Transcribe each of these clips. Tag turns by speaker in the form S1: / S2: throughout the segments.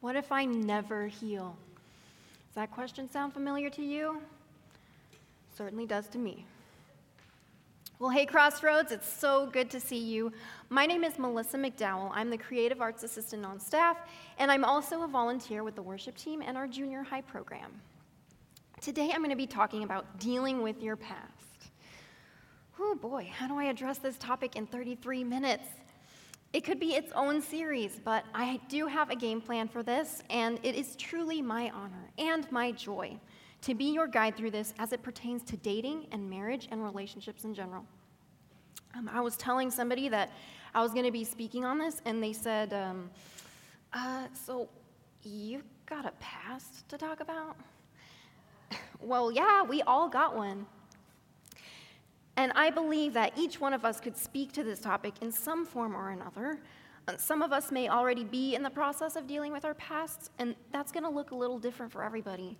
S1: What if I never heal? Does that question sound familiar to you? Certainly does to me. Well, hey, Crossroads, it's so good to see you. My name is Melissa McDowell. I'm the Creative Arts Assistant on staff, and I'm also a volunteer with the worship team and our junior high program. Today, I'm going to be talking about dealing with your past. Oh boy, how do I address this topic in 33 minutes? It could be its own series, but I do have a game plan for this, and it is truly my honor and my joy to be your guide through this as it pertains to dating and marriage and relationships in general. Um, I was telling somebody that I was going to be speaking on this, and they said, um, uh, So, you've got a past to talk about? well, yeah, we all got one. And I believe that each one of us could speak to this topic in some form or another. Uh, some of us may already be in the process of dealing with our pasts, and that's going to look a little different for everybody.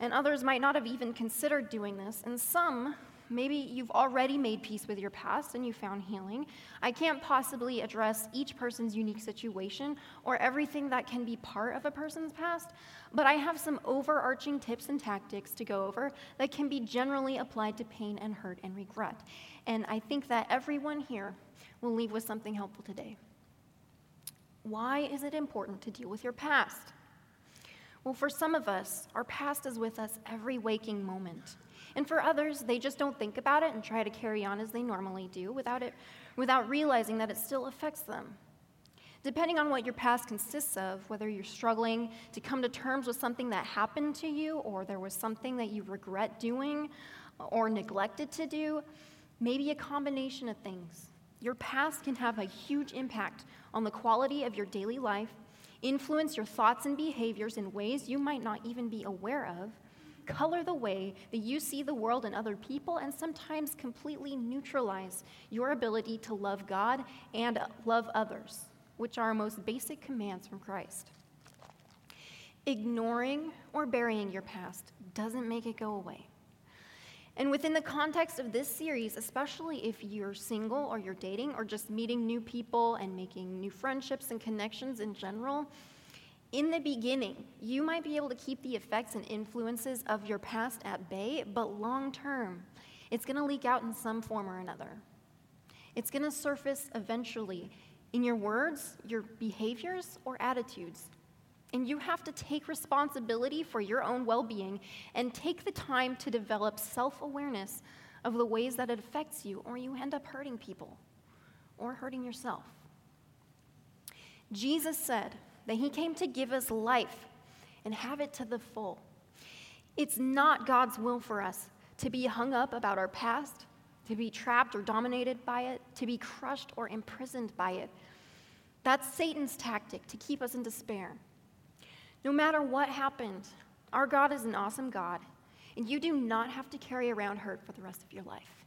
S1: And others might not have even considered doing this, and some Maybe you've already made peace with your past and you found healing. I can't possibly address each person's unique situation or everything that can be part of a person's past, but I have some overarching tips and tactics to go over that can be generally applied to pain and hurt and regret. And I think that everyone here will leave with something helpful today. Why is it important to deal with your past? Well, for some of us, our past is with us every waking moment. And for others, they just don't think about it and try to carry on as they normally do without, it, without realizing that it still affects them. Depending on what your past consists of, whether you're struggling to come to terms with something that happened to you, or there was something that you regret doing or neglected to do, maybe a combination of things. Your past can have a huge impact on the quality of your daily life, influence your thoughts and behaviors in ways you might not even be aware of, color the way that you see the world and other people, and sometimes completely neutralize your ability to love God and love others, which are our most basic commands from Christ. Ignoring or burying your past doesn't make it go away. And within the context of this series, especially if you're single or you're dating or just meeting new people and making new friendships and connections in general, in the beginning, you might be able to keep the effects and influences of your past at bay, but long term, it's going to leak out in some form or another. It's going to surface eventually in your words, your behaviors, or attitudes. And you have to take responsibility for your own well being and take the time to develop self awareness of the ways that it affects you, or you end up hurting people or hurting yourself. Jesus said, that He came to give us life and have it to the full. It's not God's will for us to be hung up about our past, to be trapped or dominated by it, to be crushed or imprisoned by it. That's Satan's tactic to keep us in despair. No matter what happened, our God is an awesome God, and you do not have to carry around hurt for the rest of your life.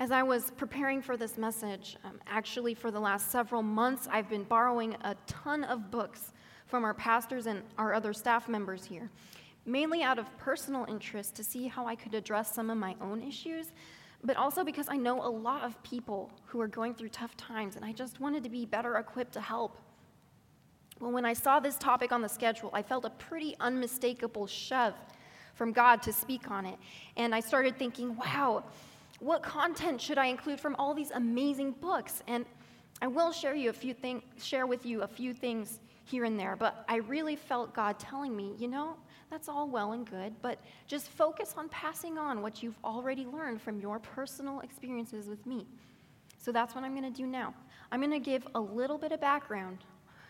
S1: As I was preparing for this message, um, actually for the last several months, I've been borrowing a ton of books from our pastors and our other staff members here, mainly out of personal interest to see how I could address some of my own issues, but also because I know a lot of people who are going through tough times, and I just wanted to be better equipped to help. Well, when I saw this topic on the schedule, I felt a pretty unmistakable shove from God to speak on it. And I started thinking, wow, what content should I include from all these amazing books? And I will share you a few things, share with you a few things here and there, but I really felt God telling me, you know, that's all well and good, but just focus on passing on what you've already learned from your personal experiences with me. So that's what I'm going to do now. I'm going to give a little bit of background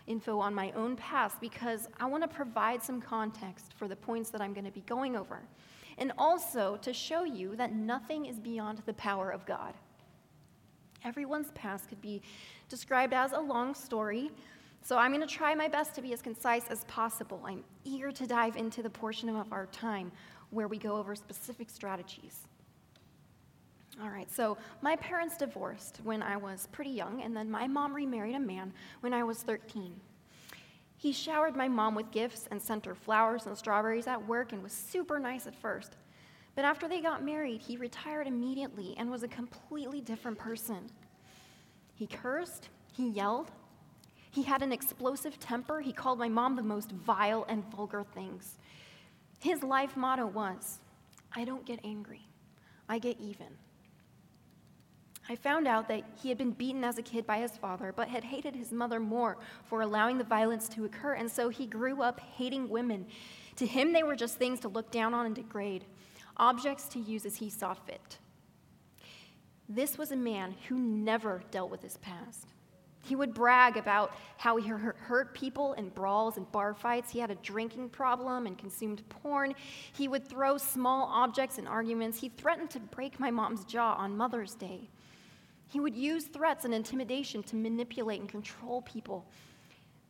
S1: info on my own past because I want to provide some context for the points that I'm going to be going over and also to show you that nothing is beyond the power of God. Everyone's past could be described as a long story, so I'm going to try my best to be as concise as possible. I'm eager to dive into the portion of our time where we go over specific strategies. All right, so my parents divorced when I was pretty young, and then my mom remarried a man when I was 13. He showered my mom with gifts and sent her flowers and strawberries at work and was super nice at first. But after they got married, he retired immediately and was a completely different person. He cursed, he yelled, He had an explosive temper. He called my mom the most vile and vulgar things. His life motto was I don't get angry, I get even. I found out that he had been beaten as a kid by his father, but had hated his mother more for allowing the violence to occur, and so he grew up hating women. To him, they were just things to look down on and degrade, objects to use as he saw fit. This was a man who never dealt with his past. He would brag about how he hurt people in brawls and bar fights. He had a drinking problem and consumed porn. He would throw small objects in arguments. He threatened to break my mom's jaw on Mother's Day. He would use threats and intimidation to manipulate and control people.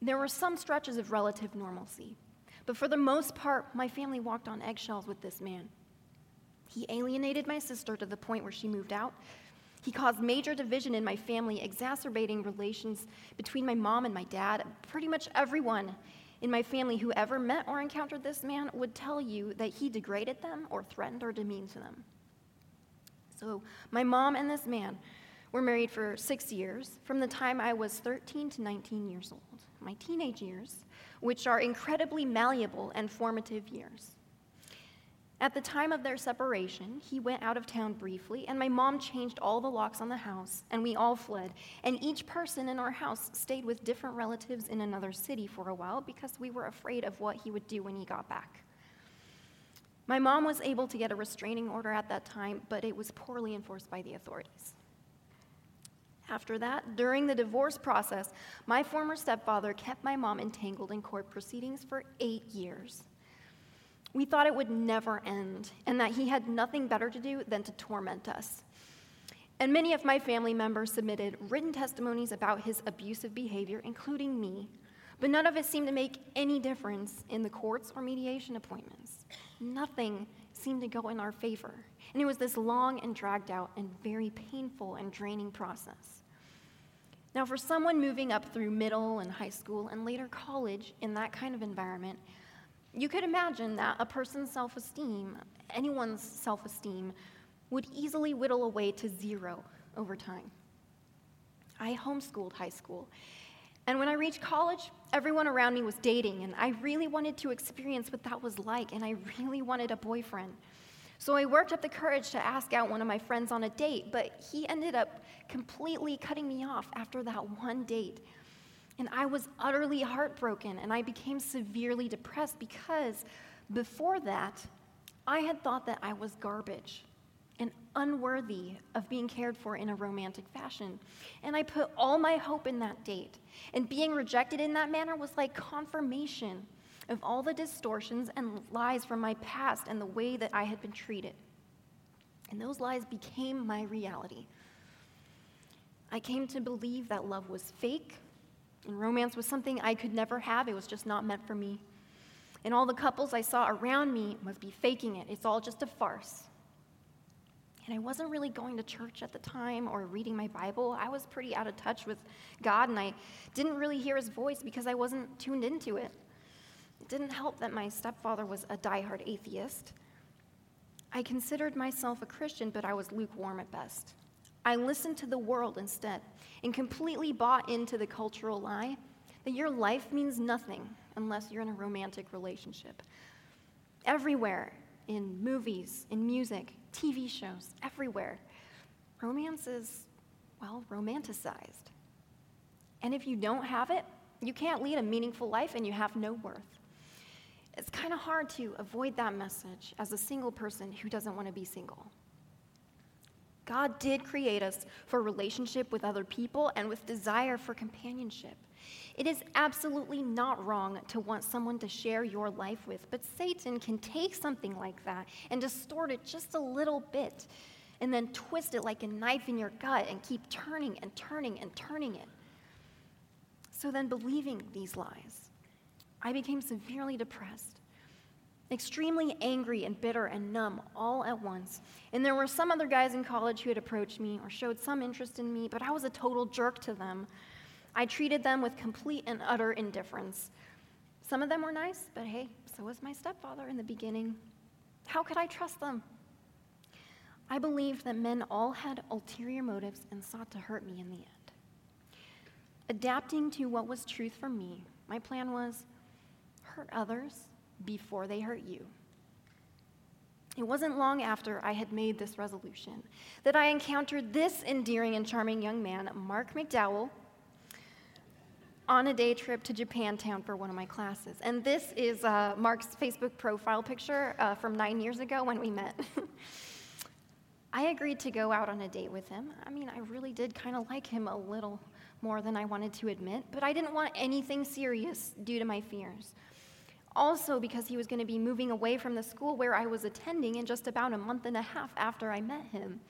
S1: There were some stretches of relative normalcy, but for the most part, my family walked on eggshells with this man. He alienated my sister to the point where she moved out. He caused major division in my family, exacerbating relations between my mom and my dad. Pretty much everyone in my family who ever met or encountered this man would tell you that he degraded them or threatened or demeaned them. So, my mom and this man were married for six years, from the time I was 13 to 19 years old, my teenage years, which are incredibly malleable and formative years. At the time of their separation, he went out of town briefly, and my mom changed all the locks on the house, and we all fled. And each person in our house stayed with different relatives in another city for a while because we were afraid of what he would do when he got back. My mom was able to get a restraining order at that time, but it was poorly enforced by the authorities. After that, during the divorce process, my former stepfather kept my mom entangled in court proceedings for eight years. We thought it would never end and that he had nothing better to do than to torment us. And many of my family members submitted written testimonies about his abusive behavior, including me, but none of it seemed to make any difference in the courts or mediation appointments. Nothing seemed to go in our favor. And it was this long and dragged out and very painful and draining process. Now, for someone moving up through middle and high school and later college in that kind of environment, you could imagine that a person's self esteem, anyone's self esteem, would easily whittle away to zero over time. I homeschooled high school. And when I reached college, everyone around me was dating, and I really wanted to experience what that was like, and I really wanted a boyfriend. So I worked up the courage to ask out one of my friends on a date, but he ended up completely cutting me off after that one date. And I was utterly heartbroken and I became severely depressed because before that, I had thought that I was garbage and unworthy of being cared for in a romantic fashion. And I put all my hope in that date. And being rejected in that manner was like confirmation of all the distortions and lies from my past and the way that I had been treated. And those lies became my reality. I came to believe that love was fake and romance was something I could never have. It was just not meant for me. And all the couples I saw around me must be faking it. It's all just a farce. And I wasn't really going to church at the time or reading my Bible. I was pretty out of touch with God, and I didn't really hear his voice because I wasn't tuned into it. It didn't help that my stepfather was a diehard atheist. I considered myself a Christian, but I was lukewarm at best. I listened to the world instead and completely bought into the cultural lie that your life means nothing unless you're in a romantic relationship. Everywhere, in movies, in music, TV shows, everywhere, romance is, well, romanticized. And if you don't have it, you can't lead a meaningful life and you have no worth. It's kind of hard to avoid that message as a single person who doesn't want to be single. God did create us for relationship with other people and with desire for companionship. It is absolutely not wrong to want someone to share your life with, but Satan can take something like that and distort it just a little bit and then twist it like a knife in your gut and keep turning and turning and turning it. So then, believing these lies, I became severely depressed, extremely angry and bitter and numb all at once. And there were some other guys in college who had approached me or showed some interest in me, but I was a total jerk to them. I treated them with complete and utter indifference. Some of them were nice, but hey, so was my stepfather in the beginning. How could I trust them? I believed that men all had ulterior motives and sought to hurt me in the end. adapting to what was truth for me, my plan was hurt others before they hurt you. It wasn't long after I had made this resolution that I encountered this endearing and charming young man, Mark McDowell, on a day trip to Japantown for one of my classes. And this is uh, Mark's Facebook profile picture uh, from nine years ago when we met. I agreed to go out on a date with him. I mean, I really did kind of like him a little more than I wanted to admit, but I didn't want anything serious due to my fears. Also, because he was going to be moving away from the school where I was attending in just about a month and a half after I met him.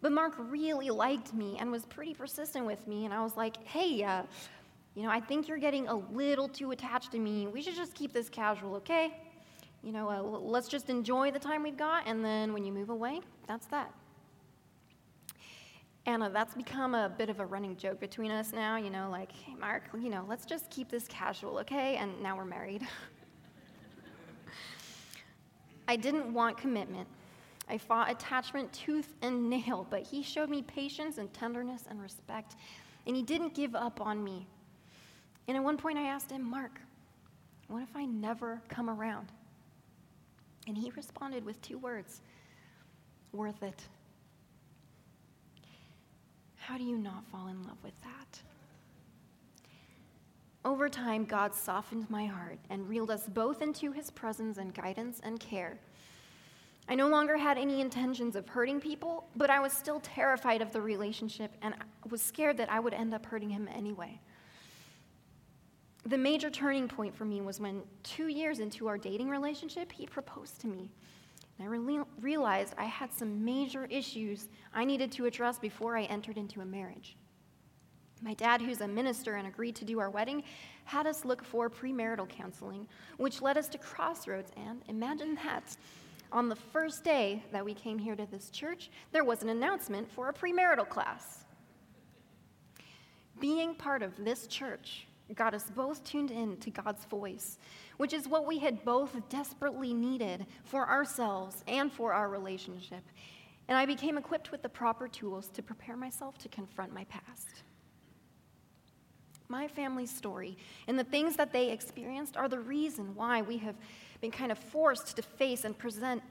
S1: But Mark really liked me and was pretty persistent with me, and I was like, hey, uh, you know, I think you're getting a little too attached to me. We should just keep this casual, okay? You know, uh, let's just enjoy the time we've got, and then when you move away, that's that. And uh, that's become a bit of a running joke between us now, you know, like, hey, Mark, you know, let's just keep this casual, okay? And now we're married. I didn't want commitment. I fought attachment tooth and nail, but he showed me patience and tenderness and respect, and he didn't give up on me. And at one point, I asked him, Mark, what if I never come around? And he responded with two words worth it. How do you not fall in love with that? Over time, God softened my heart and reeled us both into his presence and guidance and care. I no longer had any intentions of hurting people, but I was still terrified of the relationship and was scared that I would end up hurting him anyway. The major turning point for me was when, two years into our dating relationship, he proposed to me. And I re- realized I had some major issues I needed to address before I entered into a marriage. My dad, who's a minister and agreed to do our wedding, had us look for premarital counseling, which led us to Crossroads. And imagine that. On the first day that we came here to this church, there was an announcement for a premarital class. Being part of this church got us both tuned in to God's voice, which is what we had both desperately needed for ourselves and for our relationship. And I became equipped with the proper tools to prepare myself to confront my past. My family's story and the things that they experienced are the reason why we have been kind of forced to face and present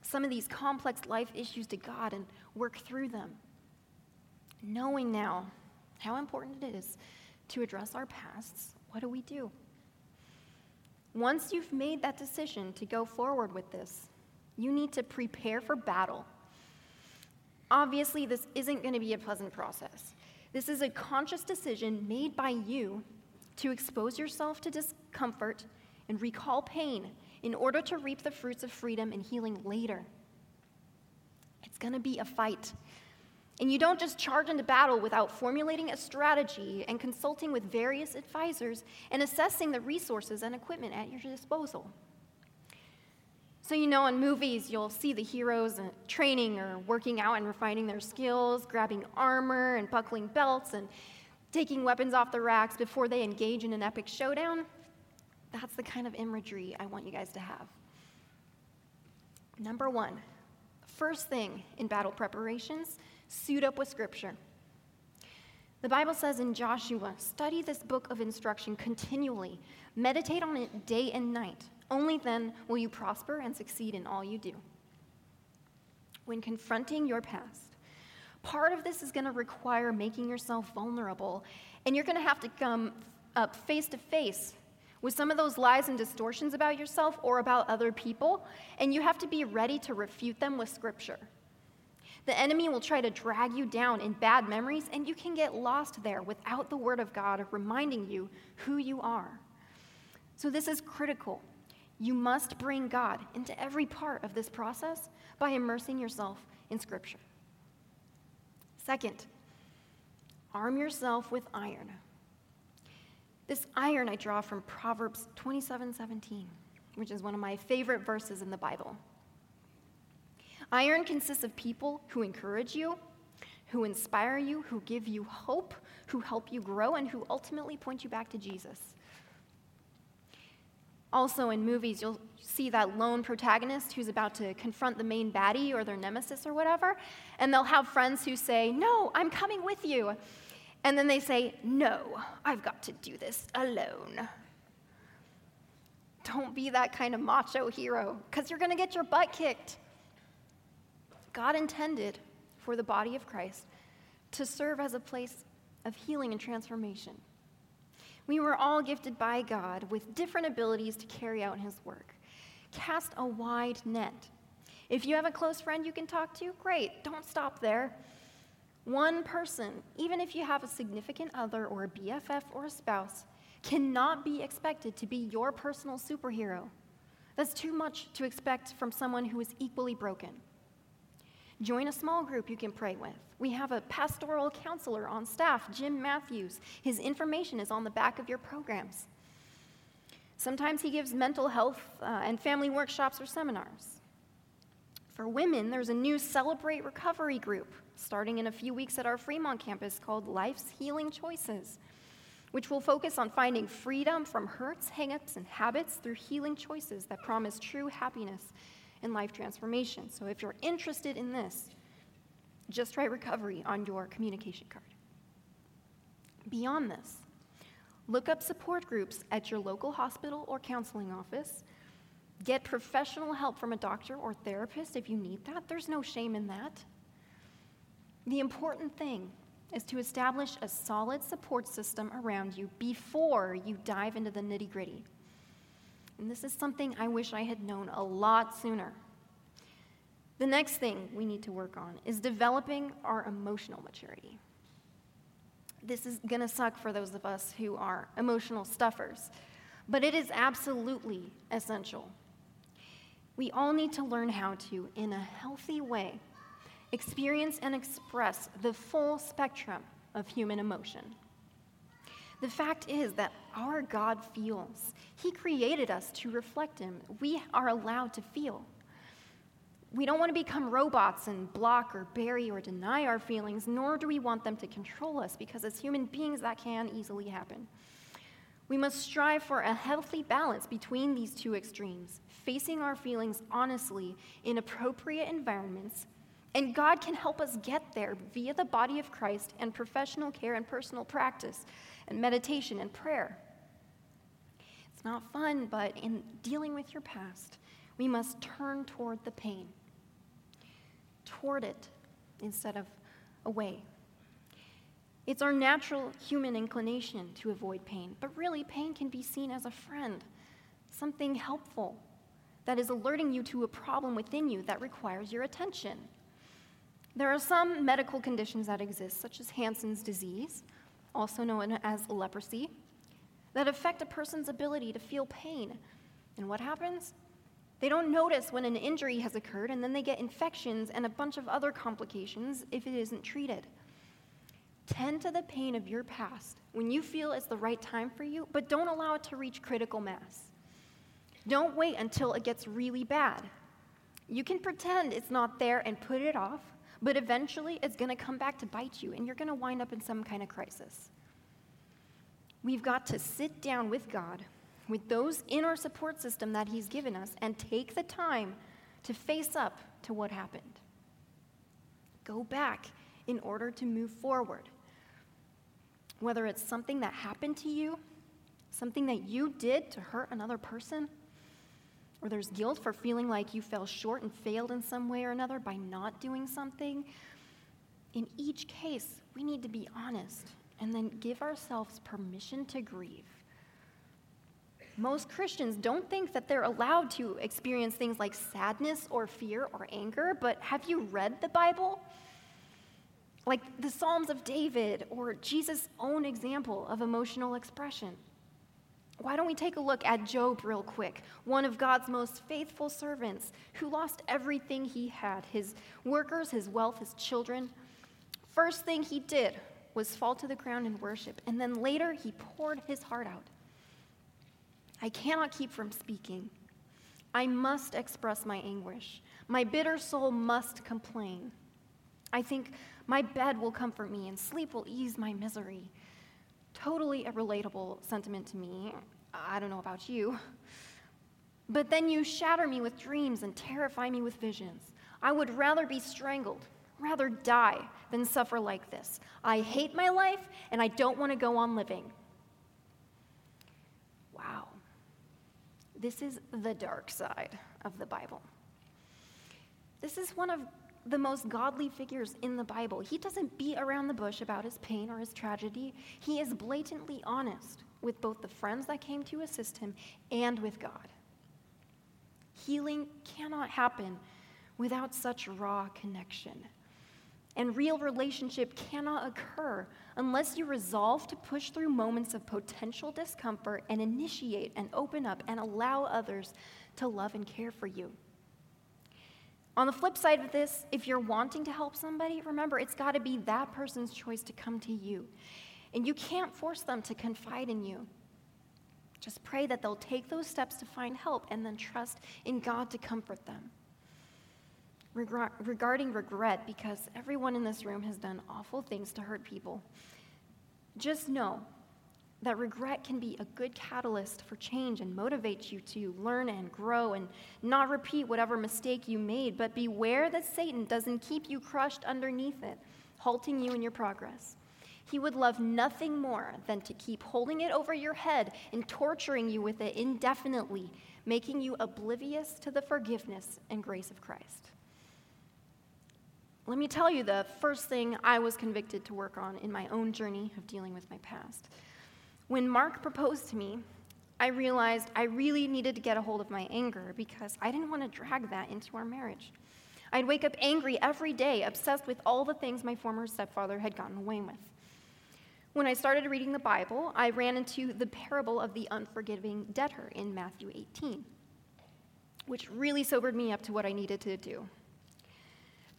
S1: some of these complex life issues to God and work through them. Knowing now how important it is to address our pasts, what do we do? Once you've made that decision to go forward with this, you need to prepare for battle. Obviously, this isn't going to be a pleasant process. This is a conscious decision made by you to expose yourself to discomfort and recall pain in order to reap the fruits of freedom and healing later. It's going to be a fight. And you don't just charge into battle without formulating a strategy and consulting with various advisors and assessing the resources and equipment at your disposal. So, you know, in movies, you'll see the heroes training or working out and refining their skills, grabbing armor and buckling belts and taking weapons off the racks before they engage in an epic showdown. That's the kind of imagery I want you guys to have. Number one, first thing in battle preparations suit up with Scripture. The Bible says in Joshua, study this book of instruction continually, meditate on it day and night. Only then will you prosper and succeed in all you do. When confronting your past, part of this is going to require making yourself vulnerable, and you're going to have to come up face to face with some of those lies and distortions about yourself or about other people, and you have to be ready to refute them with Scripture. The enemy will try to drag you down in bad memories, and you can get lost there without the Word of God reminding you who you are. So, this is critical. You must bring God into every part of this process by immersing yourself in Scripture. Second, arm yourself with iron. This iron I draw from Proverbs 27 17, which is one of my favorite verses in the Bible. Iron consists of people who encourage you, who inspire you, who give you hope, who help you grow, and who ultimately point you back to Jesus. Also, in movies, you'll see that lone protagonist who's about to confront the main baddie or their nemesis or whatever, and they'll have friends who say, No, I'm coming with you. And then they say, No, I've got to do this alone. Don't be that kind of macho hero, because you're going to get your butt kicked. God intended for the body of Christ to serve as a place of healing and transformation. We were all gifted by God with different abilities to carry out His work. Cast a wide net. If you have a close friend you can talk to, great, don't stop there. One person, even if you have a significant other or a BFF or a spouse, cannot be expected to be your personal superhero. That's too much to expect from someone who is equally broken. Join a small group you can pray with. We have a pastoral counselor on staff, Jim Matthews. His information is on the back of your programs. Sometimes he gives mental health uh, and family workshops or seminars. For women, there's a new Celebrate Recovery group starting in a few weeks at our Fremont campus called Life's Healing Choices, which will focus on finding freedom from hurts, hangups, and habits through healing choices that promise true happiness and life transformation. So if you're interested in this, just write recovery on your communication card. Beyond this, look up support groups at your local hospital or counseling office. Get professional help from a doctor or therapist if you need that. There's no shame in that. The important thing is to establish a solid support system around you before you dive into the nitty gritty. And this is something I wish I had known a lot sooner. The next thing we need to work on is developing our emotional maturity. This is going to suck for those of us who are emotional stuffers, but it is absolutely essential. We all need to learn how to, in a healthy way, experience and express the full spectrum of human emotion. The fact is that our God feels. He created us to reflect Him. We are allowed to feel. We don't want to become robots and block or bury or deny our feelings, nor do we want them to control us, because as human beings, that can easily happen. We must strive for a healthy balance between these two extremes, facing our feelings honestly in appropriate environments. And God can help us get there via the body of Christ and professional care and personal practice and meditation and prayer. It's not fun, but in dealing with your past, we must turn toward the pain, toward it instead of away. It's our natural human inclination to avoid pain, but really, pain can be seen as a friend, something helpful that is alerting you to a problem within you that requires your attention. There are some medical conditions that exist, such as Hansen's disease, also known as leprosy, that affect a person's ability to feel pain. And what happens? They don't notice when an injury has occurred, and then they get infections and a bunch of other complications if it isn't treated. Tend to the pain of your past when you feel it's the right time for you, but don't allow it to reach critical mass. Don't wait until it gets really bad. You can pretend it's not there and put it off, but eventually it's going to come back to bite you and you're going to wind up in some kind of crisis. We've got to sit down with God, with those in our support system that He's given us, and take the time to face up to what happened. Go back in order to move forward. Whether it's something that happened to you, something that you did to hurt another person, or there's guilt for feeling like you fell short and failed in some way or another by not doing something. In each case, we need to be honest and then give ourselves permission to grieve. Most Christians don't think that they're allowed to experience things like sadness or fear or anger, but have you read the Bible? Like the Psalms of David or Jesus' own example of emotional expression. Why don't we take a look at Job real quick, one of God's most faithful servants who lost everything he had his workers, his wealth, his children. First thing he did was fall to the ground and worship, and then later he poured his heart out. I cannot keep from speaking. I must express my anguish. My bitter soul must complain. I think my bed will comfort me and sleep will ease my misery totally a relatable sentiment to me. I don't know about you. But then you shatter me with dreams and terrify me with visions. I would rather be strangled rather die than suffer like this. I hate my life and I don't want to go on living. Wow. This is the dark side of the Bible. This is one of the most godly figures in the Bible. He doesn't beat around the bush about his pain or his tragedy. He is blatantly honest with both the friends that came to assist him and with God. Healing cannot happen without such raw connection. And real relationship cannot occur unless you resolve to push through moments of potential discomfort and initiate and open up and allow others to love and care for you. On the flip side of this, if you're wanting to help somebody, remember it's got to be that person's choice to come to you. And you can't force them to confide in you. Just pray that they'll take those steps to find help and then trust in God to comfort them. Regarding regret, because everyone in this room has done awful things to hurt people, just know that regret can be a good catalyst for change and motivate you to learn and grow and not repeat whatever mistake you made, but beware that Satan doesn't keep you crushed underneath it, halting you in your progress. He would love nothing more than to keep holding it over your head and torturing you with it indefinitely, making you oblivious to the forgiveness and grace of Christ. Let me tell you the first thing I was convicted to work on in my own journey of dealing with my past. When Mark proposed to me, I realized I really needed to get a hold of my anger because I didn't want to drag that into our marriage. I'd wake up angry every day, obsessed with all the things my former stepfather had gotten away with. When I started reading the Bible, I ran into the parable of the unforgiving debtor in Matthew 18, which really sobered me up to what I needed to do.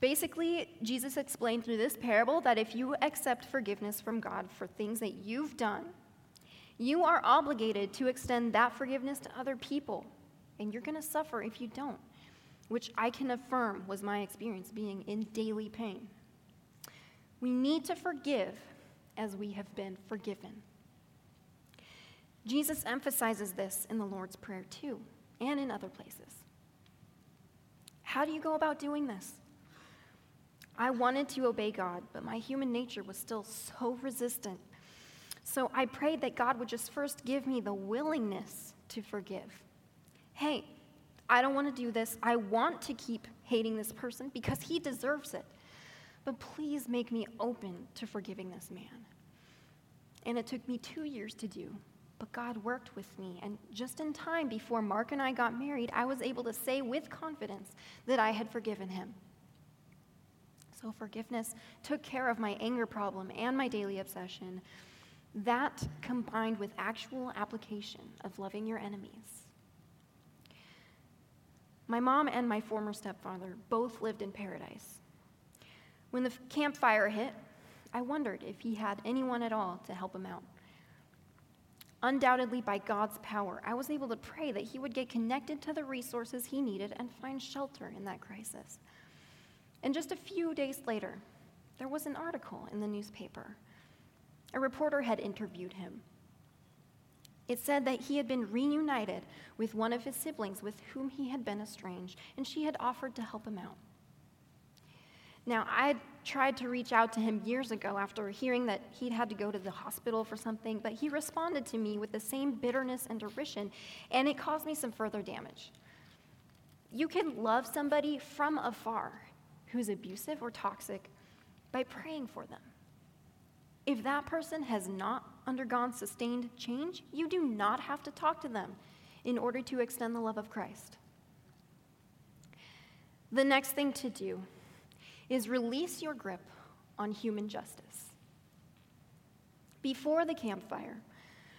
S1: Basically, Jesus explained through this parable that if you accept forgiveness from God for things that you've done, you are obligated to extend that forgiveness to other people, and you're going to suffer if you don't, which I can affirm was my experience being in daily pain. We need to forgive as we have been forgiven. Jesus emphasizes this in the Lord's Prayer too, and in other places. How do you go about doing this? I wanted to obey God, but my human nature was still so resistant so I prayed that God would just first give me the willingness to forgive. Hey, I don't want to do this. I want to keep hating this person because he deserves it. But please make me open to forgiving this man. And it took me two years to do, but God worked with me. And just in time before Mark and I got married, I was able to say with confidence that I had forgiven him. So forgiveness took care of my anger problem and my daily obsession. That combined with actual application of loving your enemies. My mom and my former stepfather both lived in Paradise. When the Camp Fire hit, I wondered if he had anyone at all to help him out. Undoubtedly, by God's power, I was able to pray that he would get connected to the resources he needed and find shelter in that crisis. And just a few days later, there was an article in the newspaper a reporter had interviewed him. It said that he had been reunited with one of his siblings with whom he had been estranged, and she had offered to help him out. Now, I tried to reach out to him years ago after hearing that he'd had to go to the hospital for something, but he responded to me with the same bitterness and derision, and it caused me some further damage. You can love somebody from afar who's abusive or toxic by praying for them. If that person has not undergone sustained change, you do not have to talk to them in order to extend the love of Christ. The next thing to do is release your grip on human justice. Before the Camp Fire,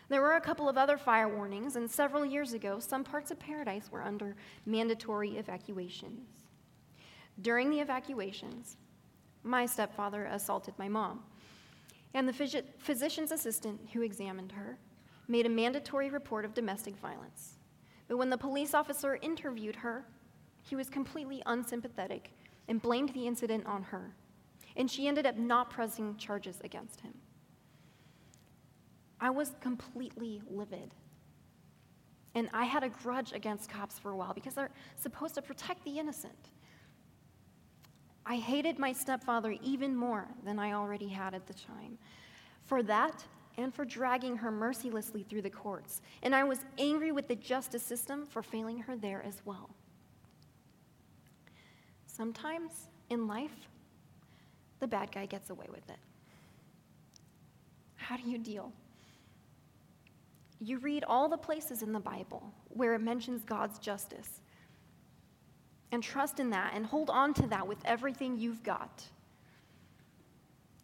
S1: there were a couple of other fire warnings, and several years ago, some parts of Paradise were under mandatory evacuations. During the evacuations, my stepfather assaulted my mom. And the physician's assistant who examined her made a mandatory report of domestic violence. But when the police officer interviewed her, he was completely unsympathetic and blamed the incident on her. And she ended up not pressing charges against him. I was completely livid. And I had a grudge against cops for a while because they're supposed to protect the innocent. I hated my stepfather even more than I already had at the time. For that, and for dragging her mercilessly through the courts. And I was angry with the justice system for failing her there as well. Sometimes in life, the bad guy gets away with it. How do you deal? You read all the places in the Bible where it mentions God's justice. And trust in that and hold on to that with everything you've got.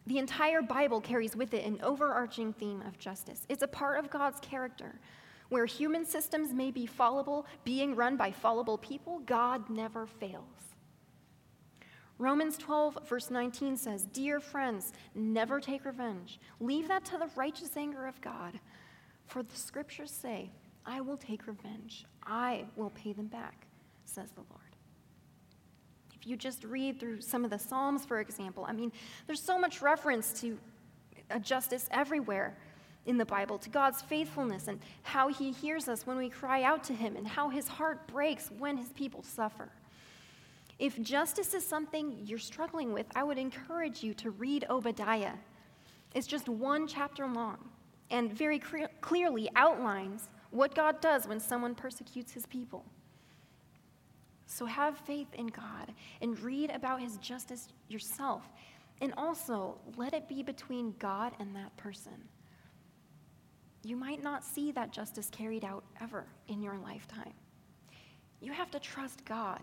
S1: The entire Bible carries with it an overarching theme of justice. It's a part of God's character. Where human systems may be fallible, being run by fallible people, God never fails. Romans 12, verse 19 says, Dear friends, never take revenge. Leave that to the righteous anger of God. For the scriptures say, I will take revenge. I will pay them back, says the Lord. If you just read through some of the Psalms, for example, I mean, there's so much reference to uh, justice everywhere in the Bible, to God's faithfulness and how He hears us when we cry out to Him and how His heart breaks when His people suffer. If justice is something you're struggling with, I would encourage you to read Obadiah. It's just one chapter long and very cre- clearly outlines what God does when someone persecutes his people. So have faith in God and read about his justice yourself. And also, let it be between God and that person. You might not see that justice carried out ever in your lifetime. You have to trust God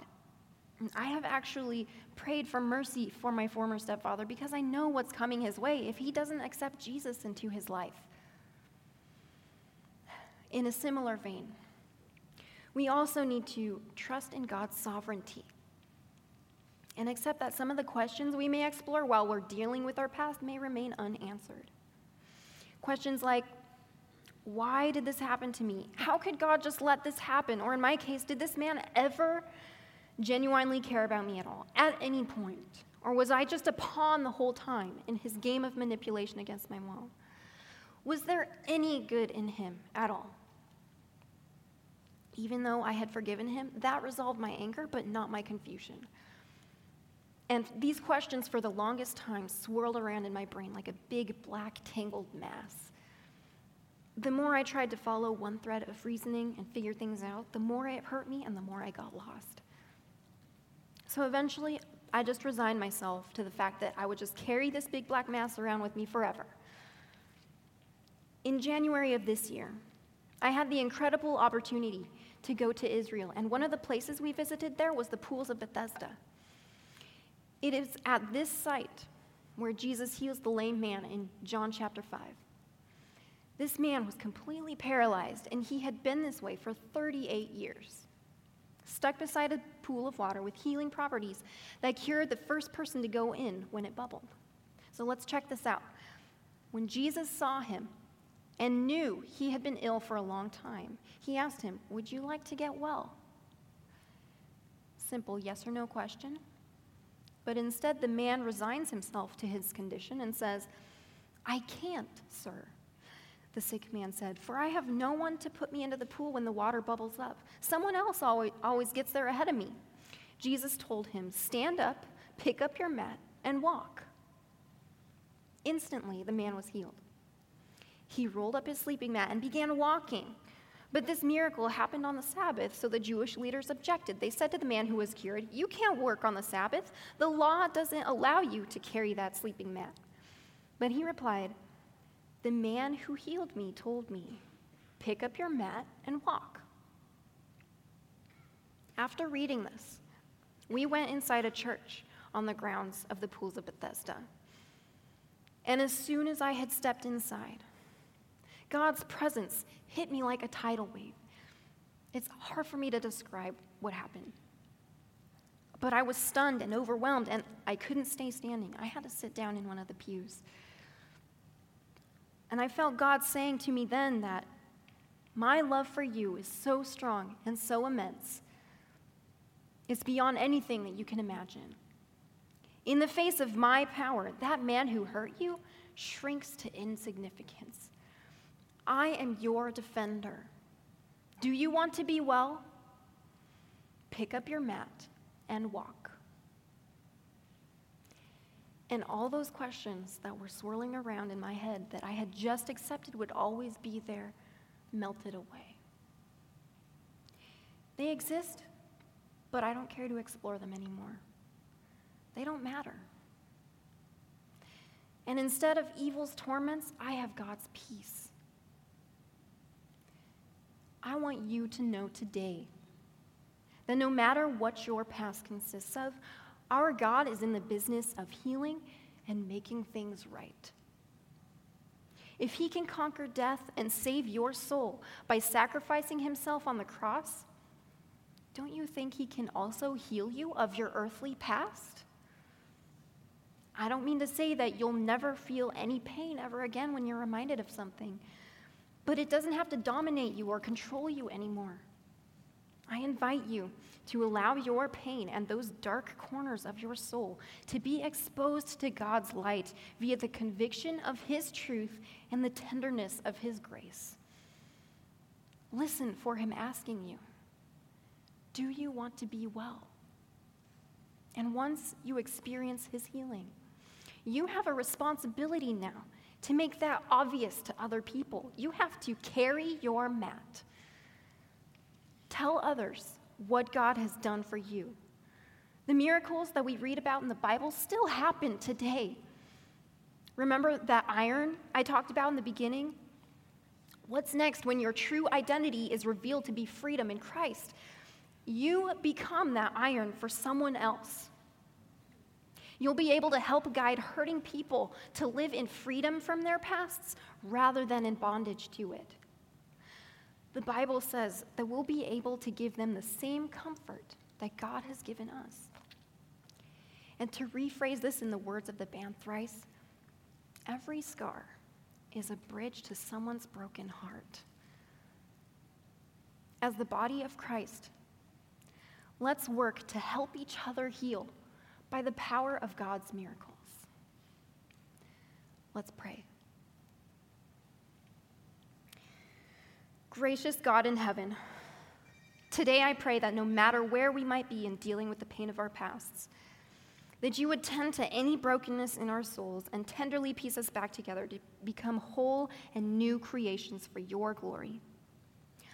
S1: I have actually prayed for mercy for my former stepfather because I know what's coming his way if he doesn't accept Jesus into his life. In a similar vein, we also need to trust in God's sovereignty and accept that some of the questions we may explore while we're dealing with our past may remain unanswered. Questions like, why did this happen to me? How could God just let this happen? Or in my case, did this man ever genuinely care about me at all, at any point? Or was I just a pawn the whole time in his game of manipulation against my mom? Was there any good in him at all? Even though I had forgiven him, that resolved my anger, but not my confusion. And these questions, for the longest time, swirled around in my brain like a big black tangled mass. The more I tried to follow one thread of reasoning and figure things out, the more it hurt me and the more I got lost. So eventually, I just resigned myself to the fact that I would just carry this big black mass around with me forever. In January of this year, I had the incredible opportunity to go to Israel, and one of the places we visited there was the pools of Bethesda. It is at this site where Jesus heals the lame man in John chapter 5. This man was completely paralyzed, and he had been this way for 38 years stuck beside a pool of water with healing properties that cured the first person to go in when it bubbled. So let's check this out. When Jesus saw him and knew he had been ill for a long time, he asked him, Would you like to get well? Simple yes or no question. But instead, the man resigns himself to his condition and says, I can't, sir. The sick man said, For I have no one to put me into the pool when the water bubbles up. Someone else always, always gets there ahead of me. Jesus told him, Stand up, pick up your mat, and walk. Instantly, the man was healed. He rolled up his sleeping mat and began walking. But this miracle happened on the Sabbath, so the Jewish leaders objected. They said to the man who was cured, You can't work on the Sabbath. The law doesn't allow you to carry that sleeping mat. But he replied, the man who healed me told me, Pick up your mat and walk. After reading this, we went inside a church on the grounds of the pools of Bethesda. And as soon as I had stepped inside, God's presence hit me like a tidal wave. It's hard for me to describe what happened. But I was stunned and overwhelmed, and I couldn't stay standing. I had to sit down in one of the pews. And I felt God saying to me then that my love for you is so strong and so immense. It's beyond anything that you can imagine. In the face of my power, that man who hurt you shrinks to insignificance. I am your defender. Do you want to be well? Pick up your mat and walk. And all those questions that were swirling around in my head that I had just accepted would always be there melted away. They exist, but I don't care to explore them anymore. They don't matter. And instead of evil's torments, I have God's peace. I want you to know today that no matter what your past consists of, our God is in the business of healing and making things right. If he can conquer death and save your soul by sacrificing himself on the cross, don't you think he can also heal you of your earthly past? I don't mean to say that you'll never feel any pain ever again when you're reminded of something, but it doesn't have to dominate you or control you anymore. I invite you to allow your pain and those dark corners of your soul to be exposed to God's light via the conviction of His truth and the tenderness of His grace. Listen for Him asking you, Do you want to be well? And once you experience His healing, you have a responsibility now to make that obvious to other people. You have to carry your mat. Tell others what God has done for you. The miracles that we read about in the Bible still happen today. Remember that iron I talked about in the beginning? What's next when your true identity is revealed to be freedom in Christ? You become that iron for someone else. You'll be able to help guide hurting people to live in freedom from their pasts rather than in bondage to it. The Bible says that we'll be able to give them the same comfort that God has given us. And to rephrase this in the words of the band thrice, every scar is a bridge to someone's broken heart. As the body of Christ, let's work to help each other heal by the power of God's miracles. Let's pray. Gracious God in heaven, today I pray that no matter where we might be in dealing with the pain of our pasts, that you would tend to any brokenness in our souls and tenderly piece us back together to become whole and new creations for your glory.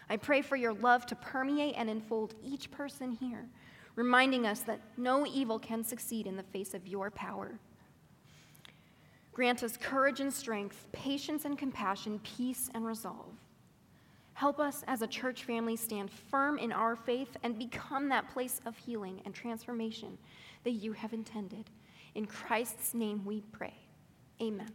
S1: I pray for your love to permeate and enfold each person here reminding us that no evil can succeed in the face of your power. Grant us courage and strength, patience and compassion, peace and resolve. Help us as a church family stand firm in our faith and become that place of healing and transformation that you have intended. In Christ's name we pray. Amen.